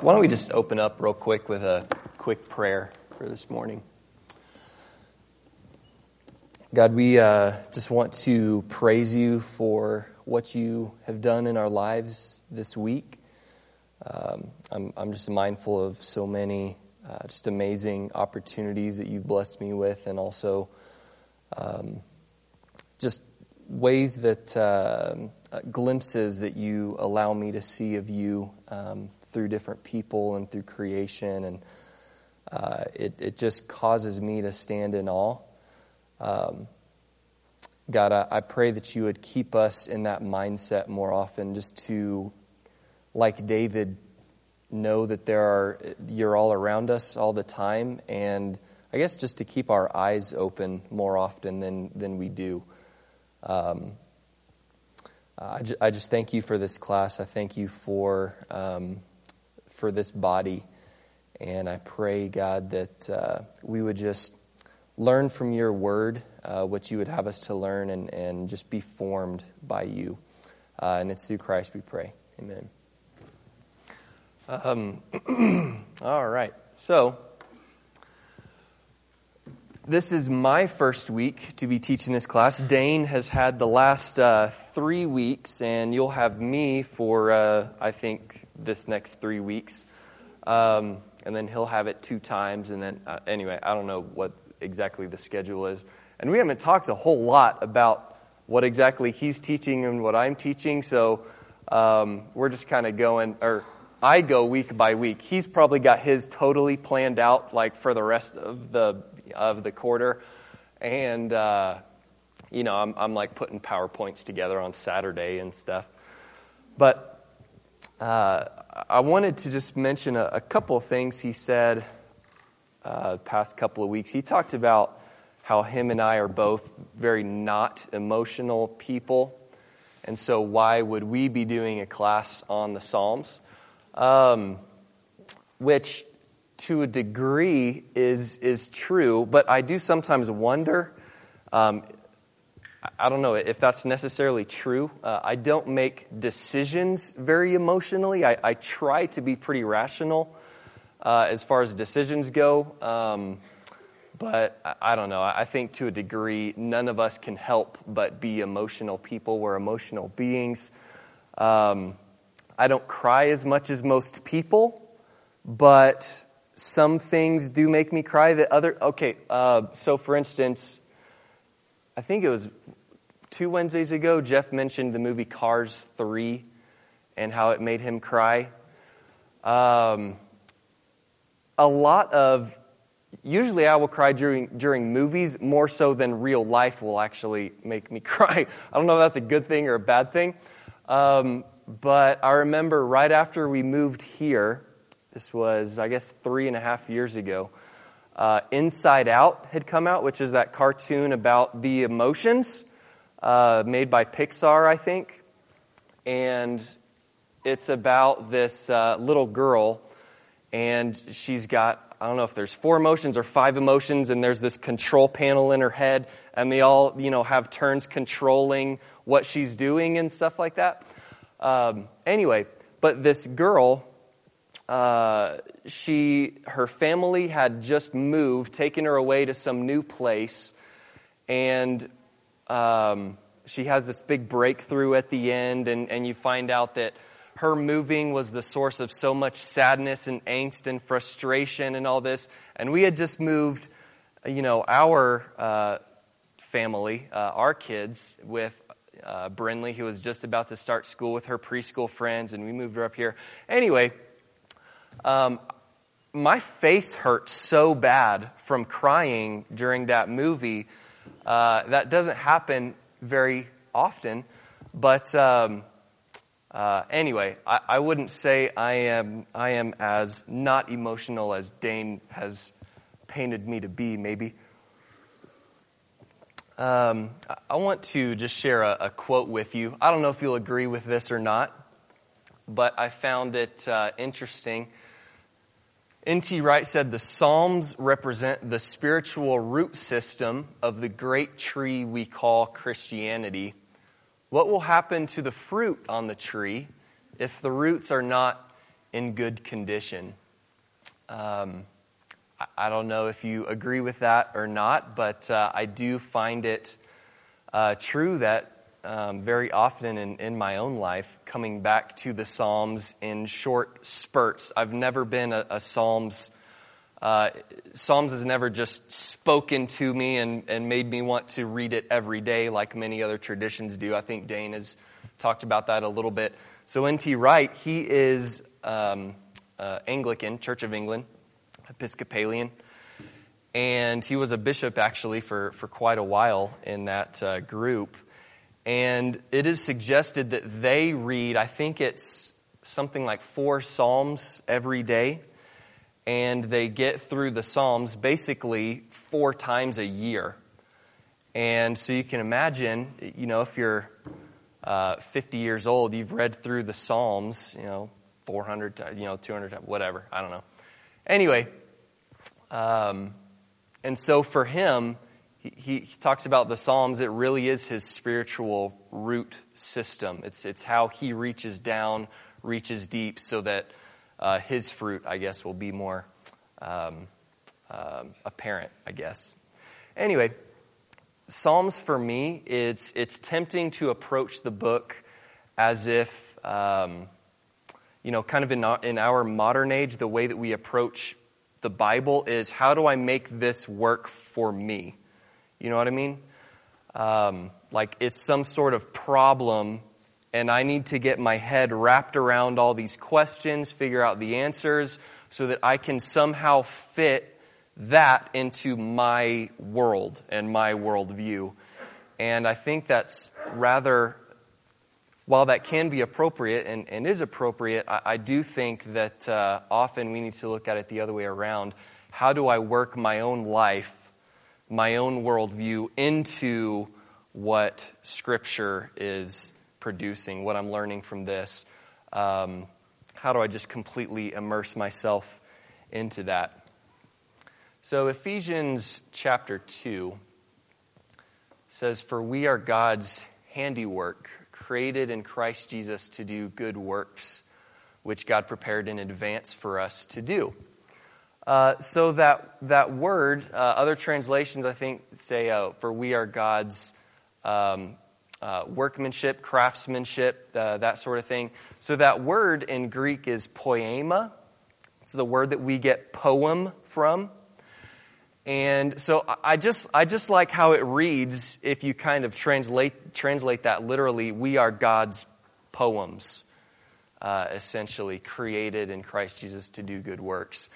Why don't we just open up real quick with a quick prayer for this morning? God, we uh, just want to praise you for what you have done in our lives this week. Um, I'm, I'm just mindful of so many uh, just amazing opportunities that you've blessed me with, and also um, just ways that uh, glimpses that you allow me to see of you um, through different people and through creation, and uh, it, it just causes me to stand in awe. Um, God, I, I pray that you would keep us in that mindset more often, just to, like David, know that there are you're all around us all the time, and I guess just to keep our eyes open more often than than we do. Um, I, I, just thank you for this class. I thank you for um, for this body, and I pray, God, that uh, we would just learn from your word uh, what you would have us to learn, and, and just be formed by you. Uh, and it's through Christ we pray. Amen. Um, all right. So, this is my first week to be teaching this class. Dane has had the last uh, three weeks, and you'll have me for, uh, I think, this next three weeks. Um, and then he'll have it two times. And then, uh, anyway, I don't know what exactly the schedule is. And we haven't talked a whole lot about what exactly he's teaching and what I'm teaching. So um, we're just kind of going, or I go week by week. He's probably got his totally planned out, like for the rest of the of the quarter, and uh, you know, I'm, I'm like putting powerpoints together on Saturday and stuff. But uh, I wanted to just mention a, a couple of things he said uh, past couple of weeks. He talked about how him and I are both very not emotional people. And so, why would we be doing a class on the Psalms? um, which to a degree is, is true, but I do sometimes wonder. Um, I don't know if that's necessarily true. Uh, I don't make decisions very emotionally. I, I try to be pretty rational uh, as far as decisions go. Um, but I, I don't know. I think to a degree, none of us can help but be emotional people. We're emotional beings. Um, I don't cry as much as most people, but some things do make me cry that other. Okay, uh, so for instance, I think it was two Wednesdays ago, Jeff mentioned the movie Cars 3 and how it made him cry. Um, a lot of usually I will cry during during movies more so than real life will actually make me cry. I don't know if that's a good thing or a bad thing. Um, but I remember right after we moved here, this was, I guess, three and a half years ago, uh, Inside Out had come out, which is that cartoon about the emotions uh, made by Pixar, I think. And it's about this uh, little girl, and she's got I don't know if there's four emotions or five emotions, and there's this control panel in her head, and they all, you know, have turns controlling what she's doing and stuff like that. Um, anyway, but this girl, uh, she, her family had just moved, taken her away to some new place, and um, she has this big breakthrough at the end, and, and you find out that her moving was the source of so much sadness and angst and frustration and all this. And we had just moved, you know, our uh, family, uh, our kids, with uh, Brinley, who was just about to start school with her preschool friends, and we moved her up here. Anyway, um, my face hurt so bad from crying during that movie. Uh, that doesn't happen very often, but um, uh, anyway, I, I, wouldn't say I am I am as not emotional as Dane has painted me to be. Maybe. Um, I want to just share a, a, quote with you. I don't know if you'll agree with this or not, but I found it uh, interesting. N.T. Wright said the Psalms represent the spiritual root system of the great tree we call Christianity. What will happen to the fruit on the tree if the roots are not in good condition. Um, I don't know if you agree with that or not, but uh, I do find it uh, true that um, very often in, in my own life, coming back to the Psalms in short spurts. I've never been a, a Psalms. Uh, Psalms has never just spoken to me and, and made me want to read it every day like many other traditions do. I think Dane has talked about that a little bit. So, N.T. Wright, he is um, uh, Anglican, Church of England, Episcopalian. And he was a bishop actually for, for quite a while in that uh, group. And it is suggested that they read, I think it's something like four Psalms every day. And they get through the Psalms basically four times a year. And so you can imagine, you know, if you're uh, 50 years old, you've read through the Psalms, you know, 400, you know, 200, whatever. I don't know. Anyway, um, and so for him, he, he, talks about the Psalms. It really is his spiritual root system. It's, it's how he reaches down, reaches deep, so that uh, his fruit, I guess, will be more um, um, apparent, I guess. Anyway, Psalms for me, it's, it's tempting to approach the book as if, um, you know, kind of in our, in our modern age, the way that we approach the Bible is how do I make this work for me? You know what I mean? Um, like it's some sort of problem, and I need to get my head wrapped around all these questions, figure out the answers, so that I can somehow fit that into my world and my worldview. And I think that's rather, while that can be appropriate and, and is appropriate, I, I do think that uh, often we need to look at it the other way around. How do I work my own life my own worldview into what Scripture is producing, what I'm learning from this. Um, how do I just completely immerse myself into that? So, Ephesians chapter 2 says, For we are God's handiwork, created in Christ Jesus to do good works, which God prepared in advance for us to do. Uh, so that that word, uh, other translations I think say, uh, "For we are God's um, uh, workmanship, craftsmanship, uh, that sort of thing." So that word in Greek is poema. It's the word that we get poem from. And so I just I just like how it reads. If you kind of translate translate that literally, we are God's poems, essentially created in Christ Jesus to do good works.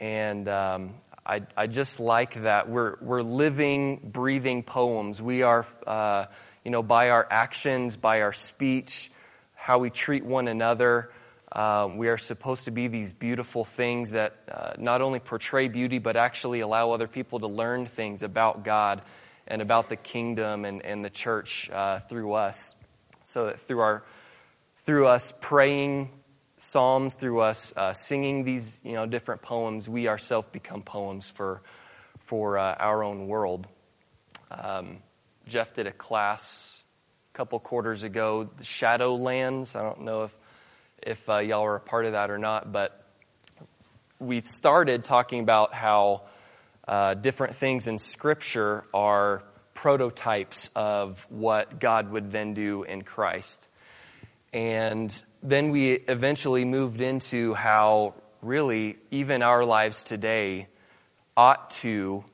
And um, I, I just like that. We're, we're living, breathing poems. We are, uh, you know, by our actions, by our speech, how we treat one another. Uh, we are supposed to be these beautiful things that uh, not only portray beauty, but actually allow other people to learn things about God and about the kingdom and, and the church uh, through us. So that through our through us praying psalms, through us uh, singing these you know different poems, we ourselves become poems for for uh, our own world. Um, Jeff did a class a couple quarters ago, the Shadowlands. I don't know if if uh, y'all are a part of that or not, but we started talking about how uh, different things in Scripture are prototypes of what God would then do in Christ. And then we eventually moved into how really even our lives today ought to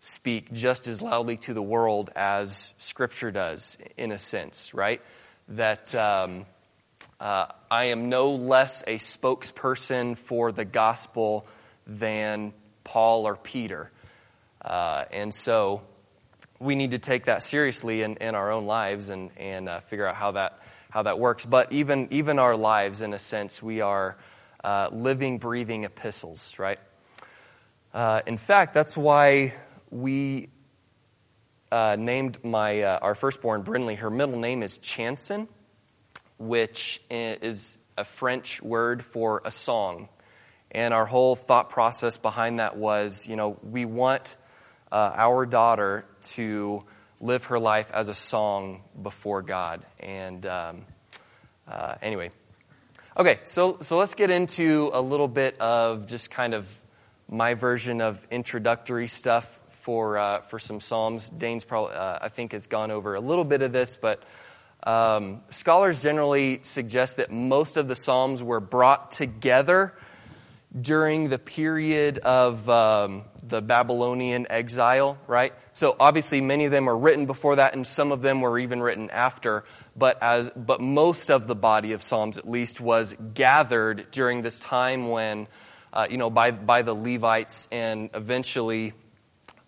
speak just as loudly to the world as Scripture does, in a sense, right? That um, uh, I am no less a spokesperson for the gospel than Paul or Peter. Uh, and so we need to take that seriously in, in our own lives and, and uh, figure out how that how that works. But even, even our lives, in a sense, we are uh, living, breathing epistles, right? Uh, in fact, that's why we uh, named my uh, our firstborn Brinley. Her middle name is Chanson, which is a French word for a song. And our whole thought process behind that was, you know, we want uh, our daughter to live her life as a song before God. And um, uh, anyway, Okay, so, so let's get into a little bit of just kind of my version of introductory stuff for, uh, for some Psalms. Dane's probably, uh, I think, has gone over a little bit of this, but um, scholars generally suggest that most of the Psalms were brought together during the period of um, the Babylonian exile, right? So obviously many of them were written before that and some of them were even written after, but as, but most of the body of Psalms at least was gathered during this time when, uh, you know, by, by the Levites and eventually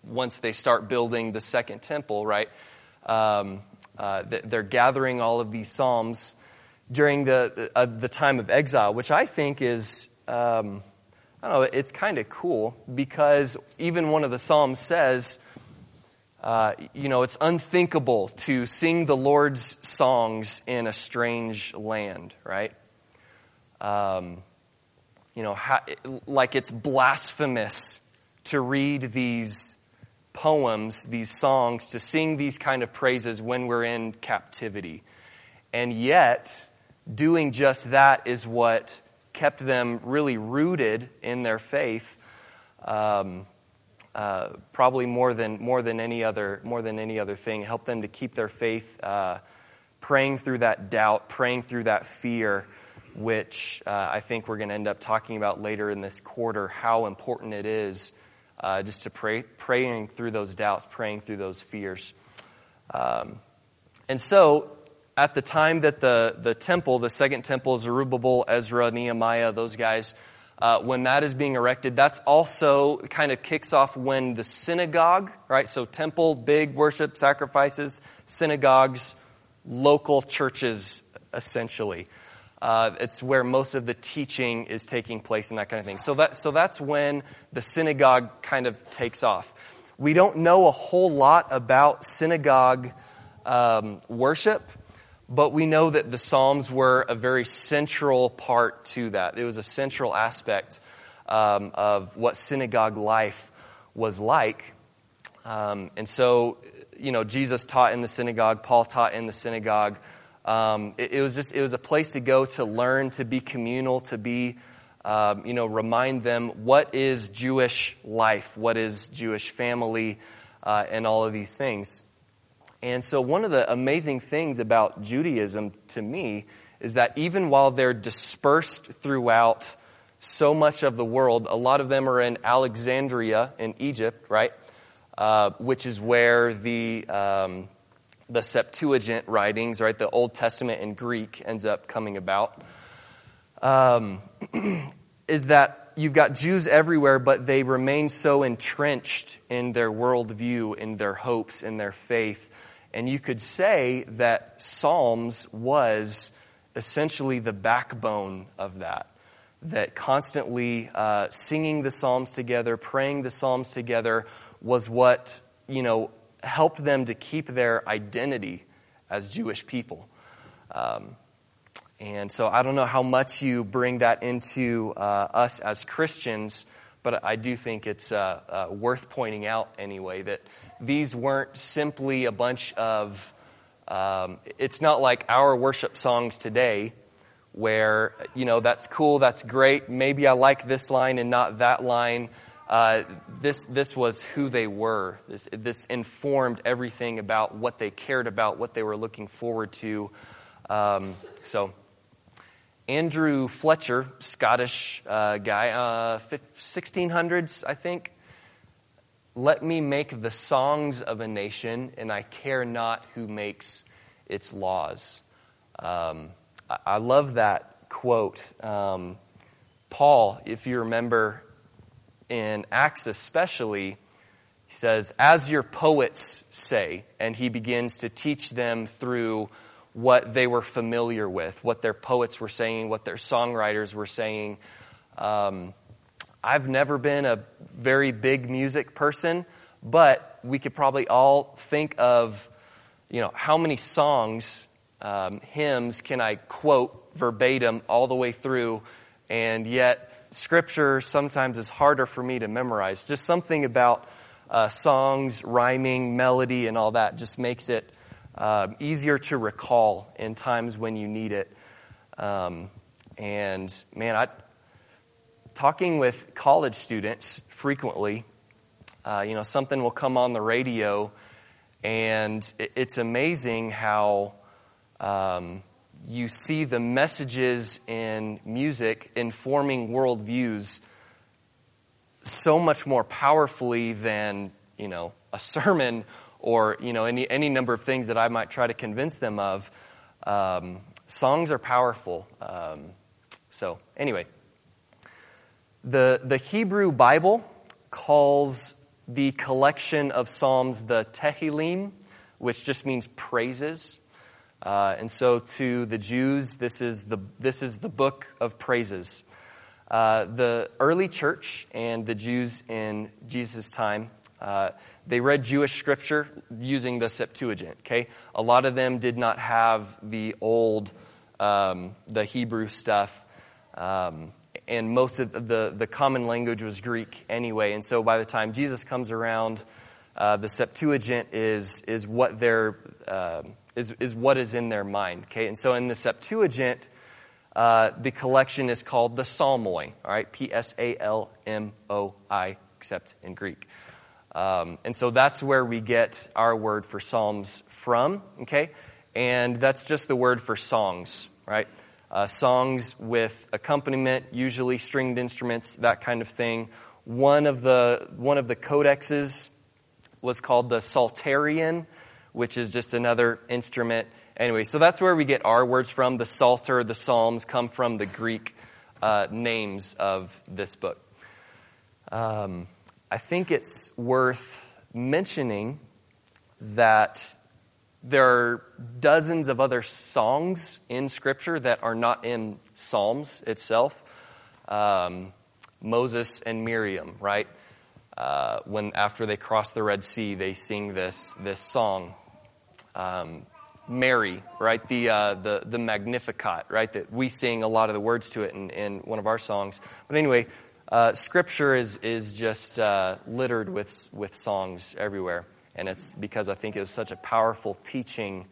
once they start building the second temple, right? Um, uh, they're gathering all of these Psalms during the, uh, the time of exile, which I think is, um, I don't know, it's kind of cool because even one of the Psalms says, uh, you know, it's unthinkable to sing the Lord's songs in a strange land, right? Um, you know, like it's blasphemous to read these poems, these songs, to sing these kind of praises when we're in captivity. And yet, doing just that is what kept them really rooted in their faith. Um, uh, probably more than more than any other more than any other thing, helped them to keep their faith, uh, praying through that doubt, praying through that fear, which uh, I think we're going to end up talking about later in this quarter. How important it is uh, just to pray, praying through those doubts, praying through those fears. Um, and so, at the time that the, the temple, the second temple, Zerubbabel, Ezra, Nehemiah, those guys, uh, when that is being erected, that's also kind of kicks off when the synagogue, right? So, temple, big worship, sacrifices, synagogues, local churches, essentially. Uh, it's where most of the teaching is taking place and that kind of thing. So, that, so that's when the synagogue kind of takes off. We don't know a whole lot about synagogue um, worship but we know that the Psalms were a very central part to that. It was a central aspect um, of what synagogue life was like. Um, and so, you know, Jesus taught in the synagogue, Paul taught in the synagogue. Um, it, it, was just, it was a place to go to learn, to be communal, to be, um, you know, remind them what is Jewish life, what is Jewish family, uh, and all of these things. And so, one of the amazing things about Judaism to me is that even while they're dispersed throughout so much of the world, a lot of them are in Alexandria in Egypt, right? Uh, which is where the, um, the Septuagint writings, right, the Old Testament in Greek ends up coming about. Um, is that you've got Jews everywhere, but they remain so entrenched in their worldview, in their hopes, in their faith and you could say that Psalms was essentially the backbone of that. That constantly uh, singing the Psalms together, praying the Psalms together was what, you know, helped them to keep their identity as Jewish people. Um, and so I don't know how much you bring that into uh, us as Christians, but I do think it's uh, uh worth pointing out anyway that these weren't simply a bunch of, um, it's not like our worship songs today where, you know, that's cool, that's great, maybe I like this line and not that line. Uh, this, this was who they were. This, this informed everything about what they cared about, what they were looking forward to. Um, so, Andrew Fletcher, Scottish uh, guy, uh, 1600s, I think, let me make the songs of a nation, and I care not who makes its laws. Um, I, love that quote. Um, Paul, if you remember in Acts especially, he says, As your poets say, and he begins to teach them through what they were familiar with, what their poets were saying, what their songwriters were saying. Um, I've never been a very big music person, but we could probably all think of, you know, how many songs, um, hymns can I quote verbatim all the way through, and yet scripture sometimes is harder for me to memorize. Just something about uh, songs, rhyming, melody, and all that just makes it uh, easier to recall in times when you need it. Um, and man, I talking with college students frequently. Uh, you know, something will come on the radio, and it, it's amazing how um, you see the messages in music informing worldviews so much more powerfully than you know a sermon or you know any any number of things that I might try to convince them of. Um, songs are powerful. Um, so anyway, the the Hebrew Bible calls the collection of psalms the Tehillim, which just means praises. Uh, and so to the Jews, this is the this is the book of praises. Uh, the early church and the Jews in Jesus' time, uh, they read Jewish scripture using the Septuagint. Okay, a lot of them did not have the old, um, the Hebrew stuff, um, and most of the the common language was Greek anyway. And so by the time Jesus comes around, uh, the Septuagint is is what their um, is is what is in their mind. Okay, and so in the Septuagint uh, the collection is called the Psalmoi, all right, P S A L M O I, except in Greek. Um, and so that's where we get our word for Psalms from, okay? And that's just the word for songs, right? Uh, songs with accompaniment, usually stringed instruments, that kind of thing. One of the, one of the codexes was called the Psalterion, which is just another instrument. Anyway, so that's where we get our words from. The Psalter, the Psalms come from the Greek uh, names of this book. Um, I think it's worth mentioning that there are dozens of other songs in Scripture that are not in Psalms itself. Um, Moses and Miriam, right? Uh, when after they cross the Red Sea, they sing this this song. Um, Mary, right? The, uh, the, the Magnificat, right? That we sing a lot of the words to it in, in one of our songs. But anyway, uh, scripture is, is just uh, littered with, with songs everywhere. And it's because I think it was such a powerful teaching,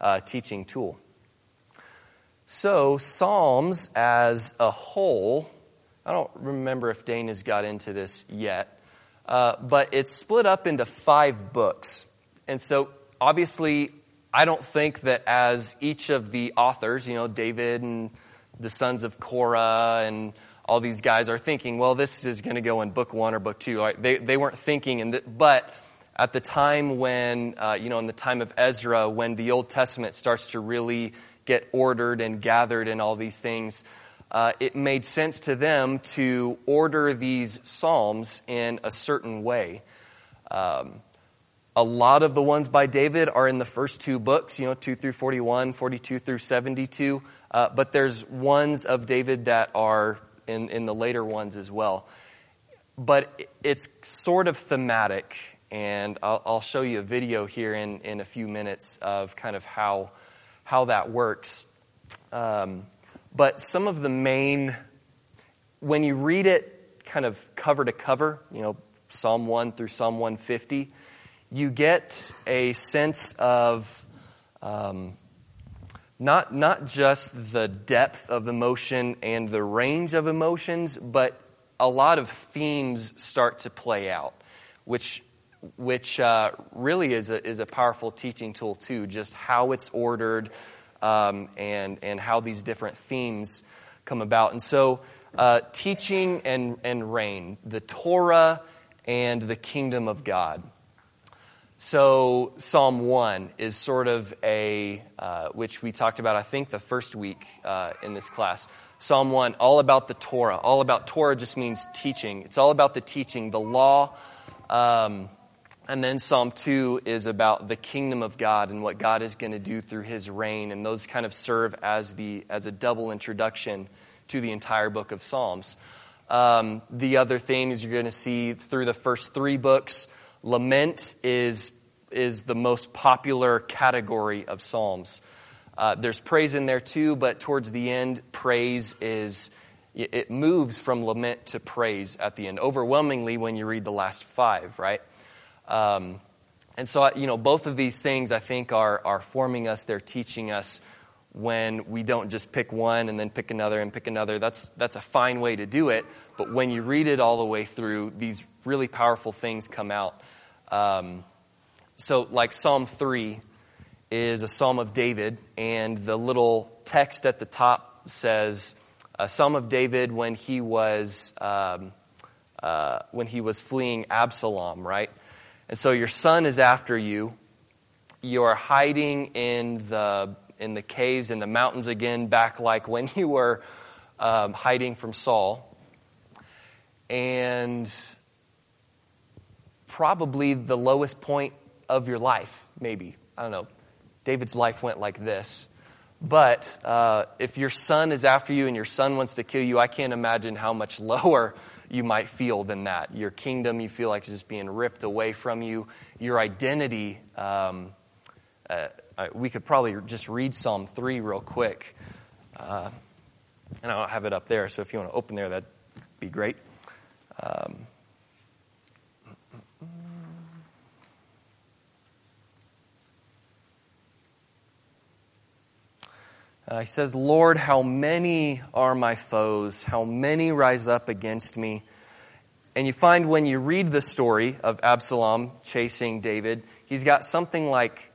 uh, teaching tool. So, Psalms as a whole, I don't remember if Dane has got into this yet, uh, but it's split up into five books. And so, obviously, I don't think that as each of the authors, you know, David and the sons of Korah and all these guys are thinking, well, this is going to go in book one or book two. They, they weren't thinking, in the, but at the time when, uh, you know, in the time of Ezra, when the Old Testament starts to really get ordered and gathered and all these things, uh, it made sense to them to order these Psalms in a certain way. Um, a lot of the ones by David are in the first two books, you know, 2 through 41, 42 through 72. Uh, but there's ones of David that are in, in the later ones as well. But it's sort of thematic, and I'll, I'll show you a video here in, in a few minutes of kind of how, how that works. Um, but some of the main, when you read it kind of cover to cover, you know, Psalm 1 through Psalm 150, you get a sense of um, not, not just the depth of emotion and the range of emotions, but a lot of themes start to play out, which, which uh, really is a, is a powerful teaching tool, too, just how it's ordered um, and, and how these different themes come about. And so, uh, teaching and, and reign, the Torah and the kingdom of God. So, Psalm 1 is sort of a, uh, which we talked about, I think, the first week uh, in this class. Psalm 1, all about the Torah. All about Torah just means teaching. It's all about the teaching, the law. Um, and then Psalm 2 is about the kingdom of God and what God is going to do through his reign. And those kind of serve as, the, as a double introduction to the entire book of Psalms. Um, the other things you're going to see through the first three books Lament is, is the most popular category of Psalms. Uh, there's praise in there too, but towards the end, praise is, it moves from lament to praise at the end, overwhelmingly when you read the last five, right? Um, and so, you know, both of these things I think are, are forming us, they're teaching us when we don't just pick one and then pick another and pick another. That's, that's a fine way to do it. But when you read it all the way through, these really powerful things come out. Um, so, like Psalm 3 is a psalm of David, and the little text at the top says, a psalm of David when he was um, uh, when he was fleeing Absalom, right? And so your son is after you. You are hiding in the in the caves in the mountains again, back like when you were um, hiding from Saul. And probably the lowest point of your life, maybe. I don't know. David's life went like this. But uh, if your son is after you and your son wants to kill you, I can't imagine how much lower you might feel than that. Your kingdom, you feel like, is just being ripped away from you. Your identity, um, uh, we could probably just read Psalm 3 real quick. Uh, and I don't have it up there, so if you want to open there, that'd be great. Um, Uh, he says, Lord, how many are my foes? How many rise up against me? And you find when you read the story of Absalom chasing David, he's got something like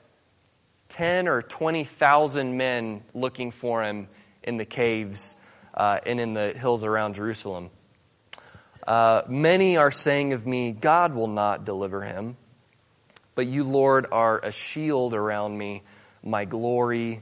10 or 20,000 men looking for him in the caves uh, and in the hills around Jerusalem. Uh, many are saying of me, God will not deliver him. But you, Lord, are a shield around me, my glory,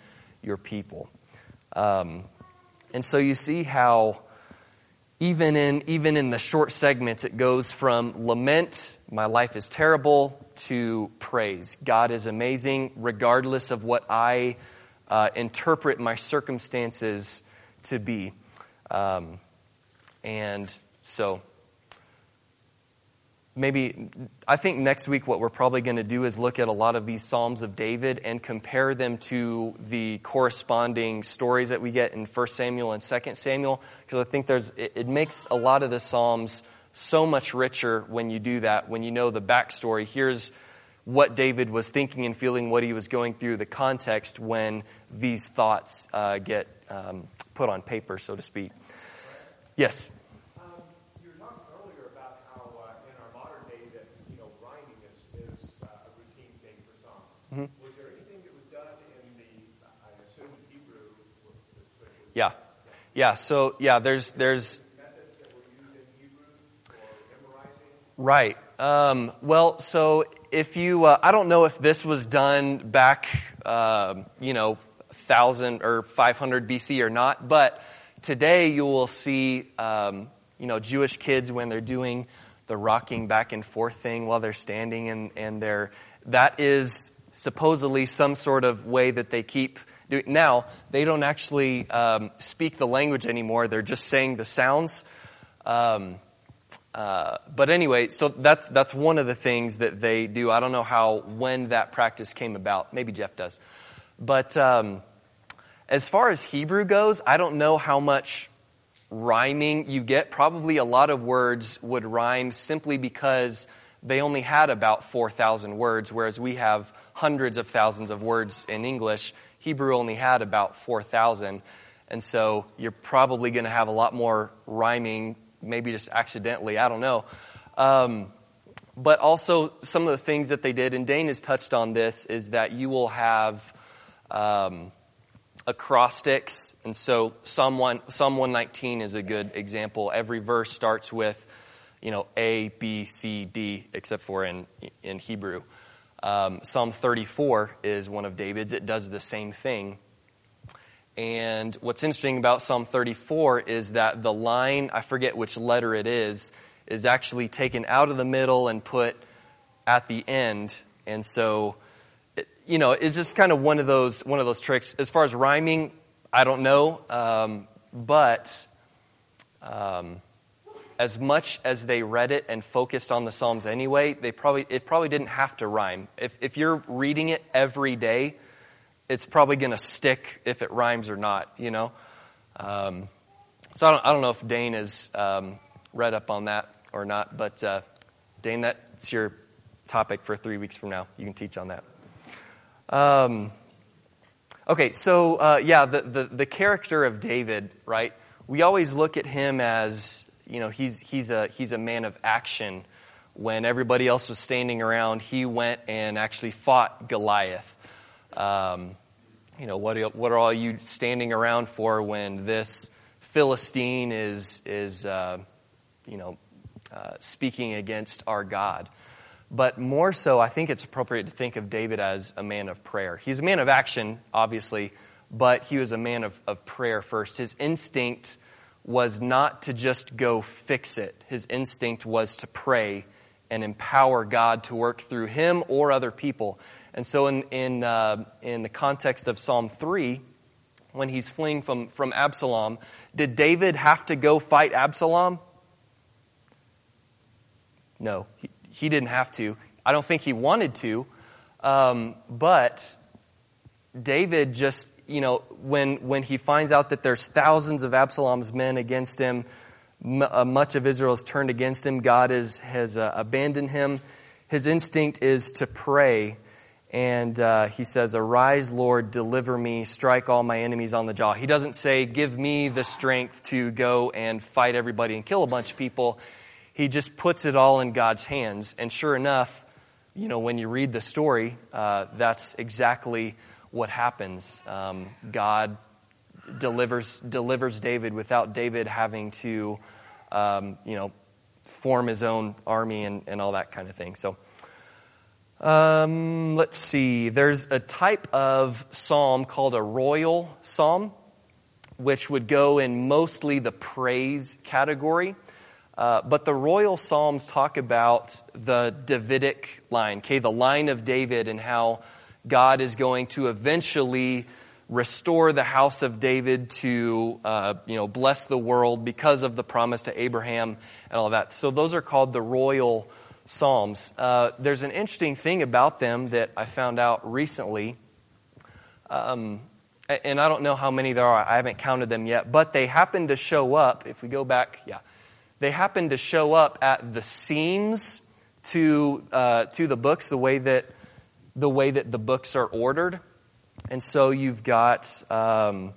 your people. Um, and so you see how even in even in the short segments it goes from lament my life is terrible to praise god is amazing regardless of what i uh, interpret my circumstances to be um, and so maybe I think next week what we're probably going to do is look at a lot of these Psalms of David and compare them to the corresponding stories that we get in 1 Samuel and 2 Samuel because I think there's it, it, makes a lot of the Psalms so much richer when you do that when you know the backstory. Here's what David was thinking and feeling, what he was going through, the context when these thoughts uh, get um, put on paper, so to speak. Yes. Mm-hmm. Was there anything that was done in the, I assume Hebrew? Yeah, yeah. So yeah, there's there's. Right. Um, well, so if you, uh, I don't know if this was done back, uh, you know, thousand or 500 BC or not, but today you will see, um, you know, Jewish kids when they're doing the rocking back and forth thing while they're standing and, and they're, that is supposedly some sort of way that they keep doing. Now, they don't actually um, speak the language anymore, they're just saying the sounds. Um, uh, but anyway, so that's, that's one of the things that they do. I don't know how, when that practice came about. Maybe Jeff does. But um, as far as Hebrew goes, I don't know how much rhyming you get. Probably a lot of words would rhyme simply because they only had about 4,000 words, whereas we have hundreds of thousands of words in English. Hebrew only had about 4,000. And so you're probably going to have a lot more rhyming, maybe just accidentally, I don't know. Um, but also, some of the things that they did, and Dane has touched on this, is that you will have um, acrostics. And so Psalm, 1, Psalm 119 is a good example. Every verse starts with, you know, A, B, C, D, except for in, in Hebrew. Um, Psalm 34 is one of David's. It does the same thing. And what's interesting about Psalm 34 is that the line, I forget which letter it is, is actually taken out of the middle and put at the end. And so, you know, is just kind of one of those one of those tricks. As far as rhyming, I don't know, um, but um, as much as they read it and focused on the Psalms anyway, they probably it probably didn't have to rhyme. If if you're reading it every day, it's probably going to stick if it rhymes or not. You know, um, so I don't I don't know if Dane is um, read up on that or not, but uh, Dane, that's your topic for three weeks from now. You can teach on that. Um, okay, so uh, yeah, the, the, the character of David, right? We always look at him as, you know, he's, he's, a, he's a man of action. When everybody else was standing around, he went and actually fought Goliath. Um, you know, what, what are all you standing around for when this Philistine is, is uh, you know, uh, speaking against our God? But more so, I think it's appropriate to think of David as a man of prayer. He's a man of action, obviously, but he was a man of, of prayer first. His instinct was not to just go fix it, his instinct was to pray and empower God to work through him or other people. And so, in, in, uh, in the context of Psalm 3, when he's fleeing from, from Absalom, did David have to go fight Absalom? No, he, he didn't have to. I don't think he wanted to. Um, but David just, you know, when, when he finds out that there's thousands of Absalom's men against him, m- uh, much of Israel has turned against him, God is, has uh, abandoned him. His instinct is to pray. And uh, he says, Arise, Lord, deliver me, strike all my enemies on the jaw. He doesn't say, Give me the strength to go and fight everybody and kill a bunch of people he just puts it all in God's hands. And sure enough, you know, when you read the story, uh, that's exactly what happens. Um, God delivers delivers David without David having to, um, you know, form his own army and, and all that kind of thing. So. Um, let's see. There's a type of psalm called a royal psalm, which would go in mostly the praise category. Uh, but the royal psalms talk about the Davidic line, okay, the line of David, and how God is going to eventually restore the house of David to, uh, you know, bless the world because of the promise to Abraham and all that. So those are called the royal psalms. Uh, there's an interesting thing about them that I found out recently. Um, and I don't know how many there are. I haven't counted them yet, but they happen to show up. If we go back, yeah, they happen to show up at the seams to, uh, to the books, the way, that, the way that the books are ordered. And so you've got um,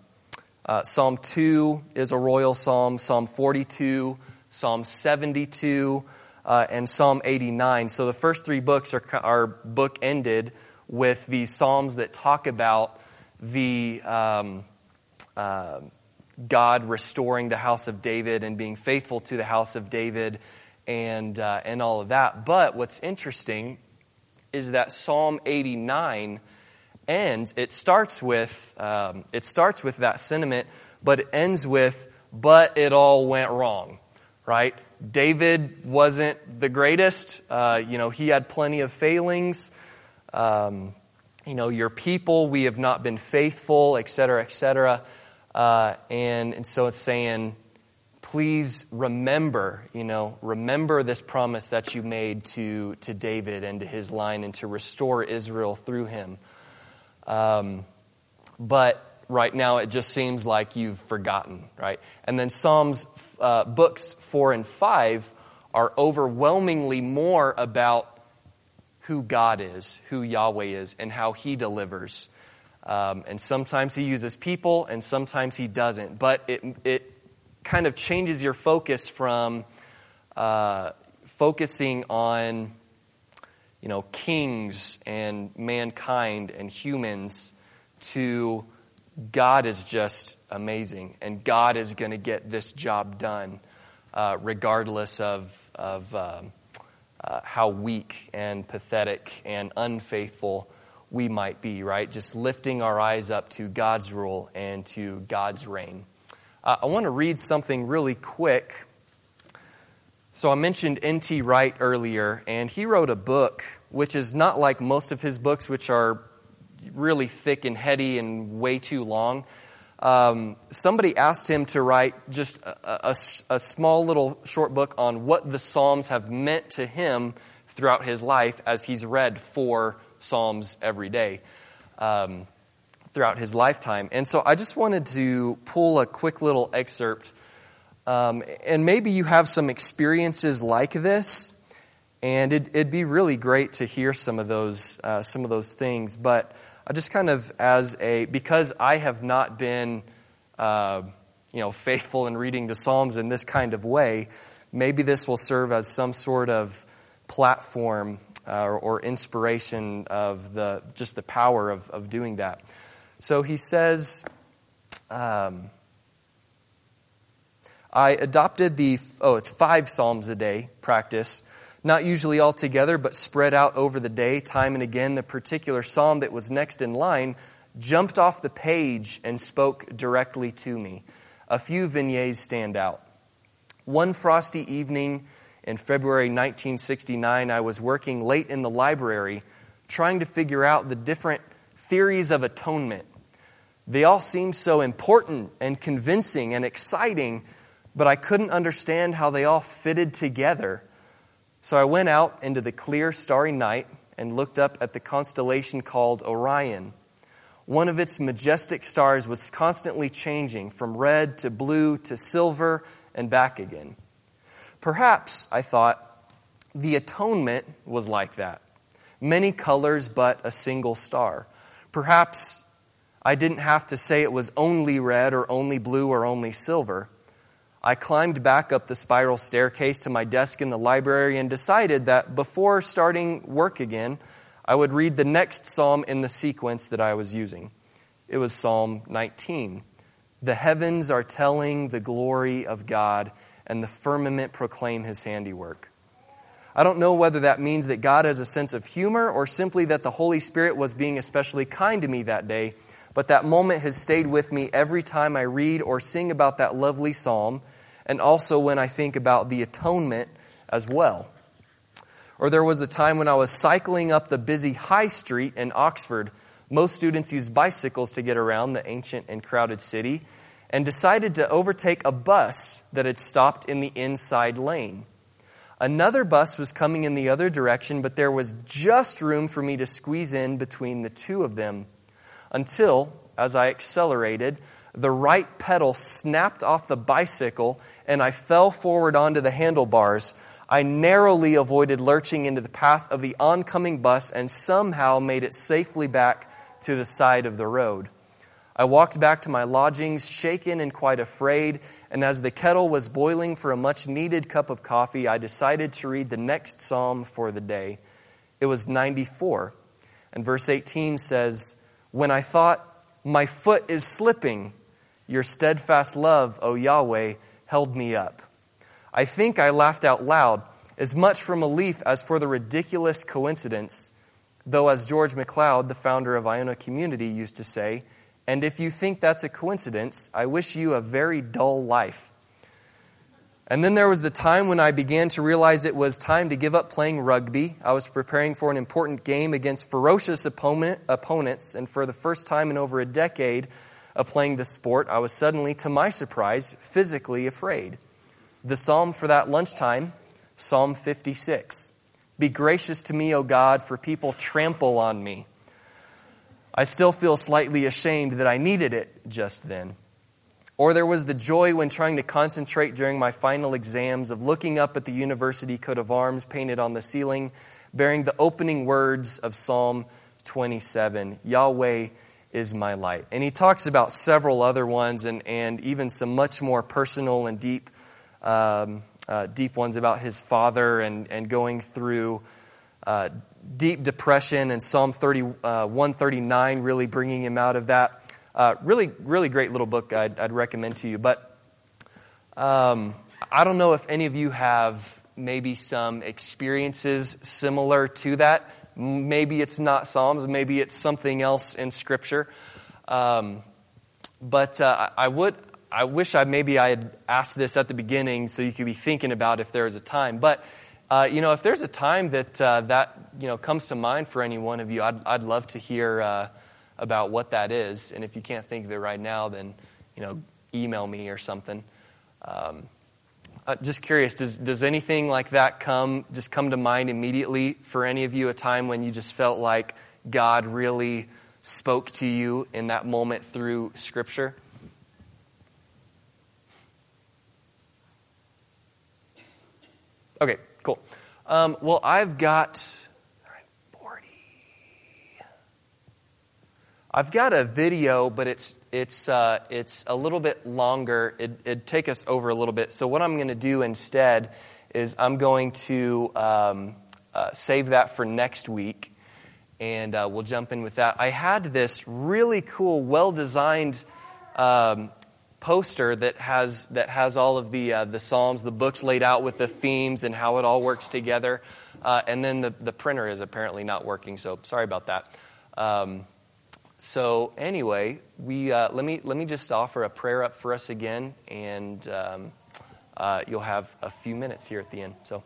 uh, Psalm 2 is a royal psalm, Psalm 42, Psalm 72, uh, and Psalm 89. So the first three books are, are book ended with the psalms that talk about the. Um, uh, God restoring the house of David and being faithful to the house of David and, uh, and all of that. But what's interesting is that Psalm 89 ends, it starts with, um, it starts with that sentiment, but it ends with, but it all went wrong, right? David wasn't the greatest. Uh, you know, he had plenty of failings. Um, you know, your people, we have not been faithful, et cetera, et cetera. Uh, and, and so it's saying, please remember, you know, remember this promise that you made to, to David and to his line and to restore Israel through him. Um, but right now it just seems like you've forgotten, right? And then Psalms, uh, books four and five are overwhelmingly more about who God is, who Yahweh is, and how he delivers. Um, and sometimes he uses people, and sometimes he doesn't. But it, it kind of changes your focus from uh, focusing on, you know, kings and mankind and humans to God is just amazing, and God is going to get this job done, uh, regardless of, of um, uh, how weak and pathetic and unfaithful we might be, right? Just lifting our eyes up to God's rule and to God's reign. Uh, I want to read something really quick. So I mentioned N.T. Wright earlier, and he wrote a book which is not like most of his books, which are really thick and heady and way too long. Um, somebody asked him to write just a, a, a, small little short book on what the Psalms have meant to him throughout his life as he's read four Psalms every day um, throughout his lifetime. And so I just wanted to pull a quick little excerpt. Um, and maybe you have some experiences like this. And it, would be really great to hear some of those, uh, some of those things. But I just kind of as a because I have not been, uh, you know, faithful in reading the Psalms in this kind of way. Maybe this will serve as some sort of platform uh, or, or, inspiration of the just the power of, of doing that. So he says. Um, I adopted the, oh, it's five Psalms a day practice not usually all together, but spread out over the day, time and again, the particular psalm that was next in line jumped off the page and spoke directly to me. A few vignettes stand out. One frosty evening in February 1969, I was working late in the library trying to figure out the different theories of atonement. They all seemed so important and convincing and exciting, but I couldn't understand how they all fitted together. So I went out into the clear, starry night and looked up at the constellation called Orion. One of its majestic stars was constantly changing from red to blue to silver and back again. Perhaps, I thought, the atonement was like that many colors, but a single star. Perhaps I didn't have to say it was only red or only blue or only silver. I climbed back up the spiral staircase to my desk in the library and decided that before starting work again, I would read the next psalm in the sequence that I was using. It was Psalm 19. The heavens are telling the glory of God, and the firmament proclaim his handiwork. I don't know whether that means that God has a sense of humor or simply that the Holy Spirit was being especially kind to me that day, but that moment has stayed with me every time I read or sing about that lovely psalm and also when I think about the atonement as well. Or there was a time when I was cycling up the busy high street in Oxford. Most students use bicycles to get around the ancient and crowded city, and decided to overtake a bus that had stopped in the inside lane. Another bus was coming in the other direction, but there was just room for me to squeeze in between the two of them until, as I accelerated, the right pedal snapped off the bicycle and I fell forward onto the handlebars. I narrowly avoided lurching into the path of the oncoming bus and somehow made it safely back to the side of the road. I walked back to my lodgings, shaken and quite afraid, and as the kettle was boiling for a much needed cup of coffee, I decided to read the next psalm for the day. It was 94, and verse 18 says, When I thought, my foot is slipping, your steadfast love, O Yahweh, held me up. I think I laughed out loud, as much from relief as for the ridiculous coincidence, though, as George MacLeod, the founder of Iona Community, used to say, and if you think that's a coincidence, I wish you a very dull life. And then there was the time when I began to realize it was time to give up playing rugby. I was preparing for an important game against ferocious opponent, opponents, and for the first time in over a decade, of playing the sport, I was suddenly, to my surprise, physically afraid. The psalm for that lunchtime, Psalm 56. Be gracious to me, O God, for people trample on me. I still feel slightly ashamed that I needed it just then. Or there was the joy when trying to concentrate during my final exams of looking up at the university coat of arms painted on the ceiling, bearing the opening words of Psalm 27 Yahweh is my light. And he talks about several other ones and, and even some much more personal and deep, um, uh, deep ones about his father and, and going through uh, deep depression and Psalm 30, uh, 139 really bringing him out of that. Uh, really, really great little book I'd, I'd recommend to you. But um, I don't know if any of you have maybe some experiences similar to that. Maybe it's not Psalms, maybe it's something else in Scripture. Um, but uh, I would, I wish I maybe I had asked this at the beginning so you could be thinking about if there is a time. But uh, you know, if there's a time that uh, that you know comes to mind for any one of you, I'd, I'd love to hear. About what that is. And if you can't think of it right now, then, you know, email me or something. Um, uh, just curious, does, does anything like that come, just come to mind immediately for any of you, a time when you just felt like God really spoke to you in that moment through Scripture? Okay, cool. Um, well, I've got I've got a video, but it's it's uh, it's a little bit longer. It, it'd take us over a little bit. So what I'm going to do instead is I'm going to um, uh, save that for next week, and uh, we'll jump in with that. I had this really cool, well designed um, poster that has that has all of the uh, the psalms, the books laid out with the themes and how it all works together. Uh, and then the, the printer is apparently not working, so sorry about that. Um, so anyway, we uh, let me let me just offer a prayer up for us again, and um, uh, you'll have a few minutes here at the end. So,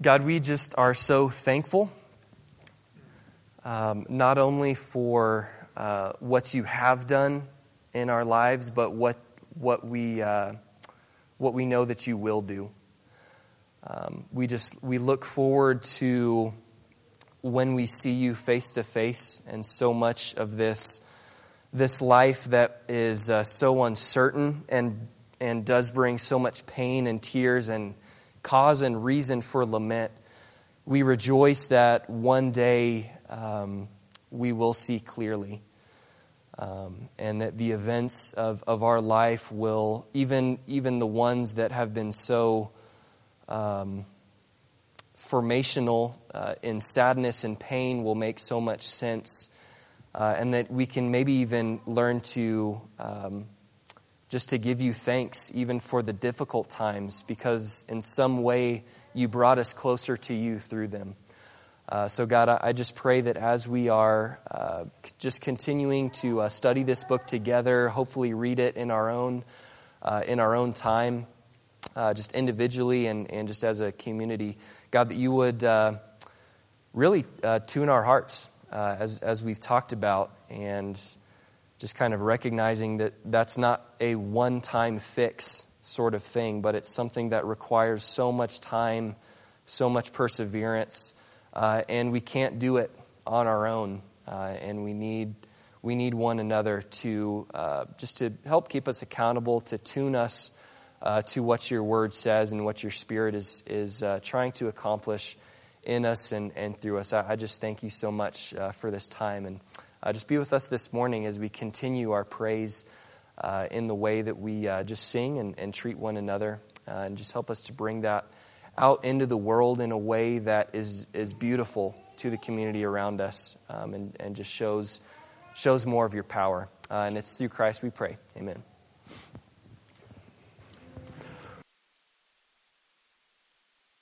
God, we just are so thankful, um, not only for uh, what you have done in our lives, but what, what, we, uh, what we know that you will do. Um, we just we look forward to when we see you face to face, and so much of this this life that is uh, so uncertain and and does bring so much pain and tears and cause and reason for lament. We rejoice that one day um, we will see clearly. Um, and that the events of, of our life will, even, even the ones that have been so um, formational uh, in sadness and pain, will make so much sense. Uh, and that we can maybe even learn to um, just to give you thanks, even for the difficult times, because in some way you brought us closer to you through them. Uh, so, God, I, I, just pray that as we are uh, just continuing to uh, study this book together, hopefully read it in our own, uh, in our own time, just individually and, and just as a community, God, that you would uh, really tune our hearts as, as we've talked about, and just kind of recognizing that that's not a one time fix sort of thing, but it's something that requires so much time, so much perseverance. Uh, and we can't do it on our own. Uh, and we need, we need one another to uh, just to help keep us accountable, to tune us uh, to what your word says and what your spirit is, is uh, trying to accomplish in us and, and through us. I, I just thank you so much uh, for this time. And just be with us this morning as we continue our praise in the way that we just sing and, and treat one another. and just help us to bring that out into the world in a way that is, is beautiful to the community around us um, and, and just shows, shows more of your power. Uh, and it's through Christ we pray. Amen.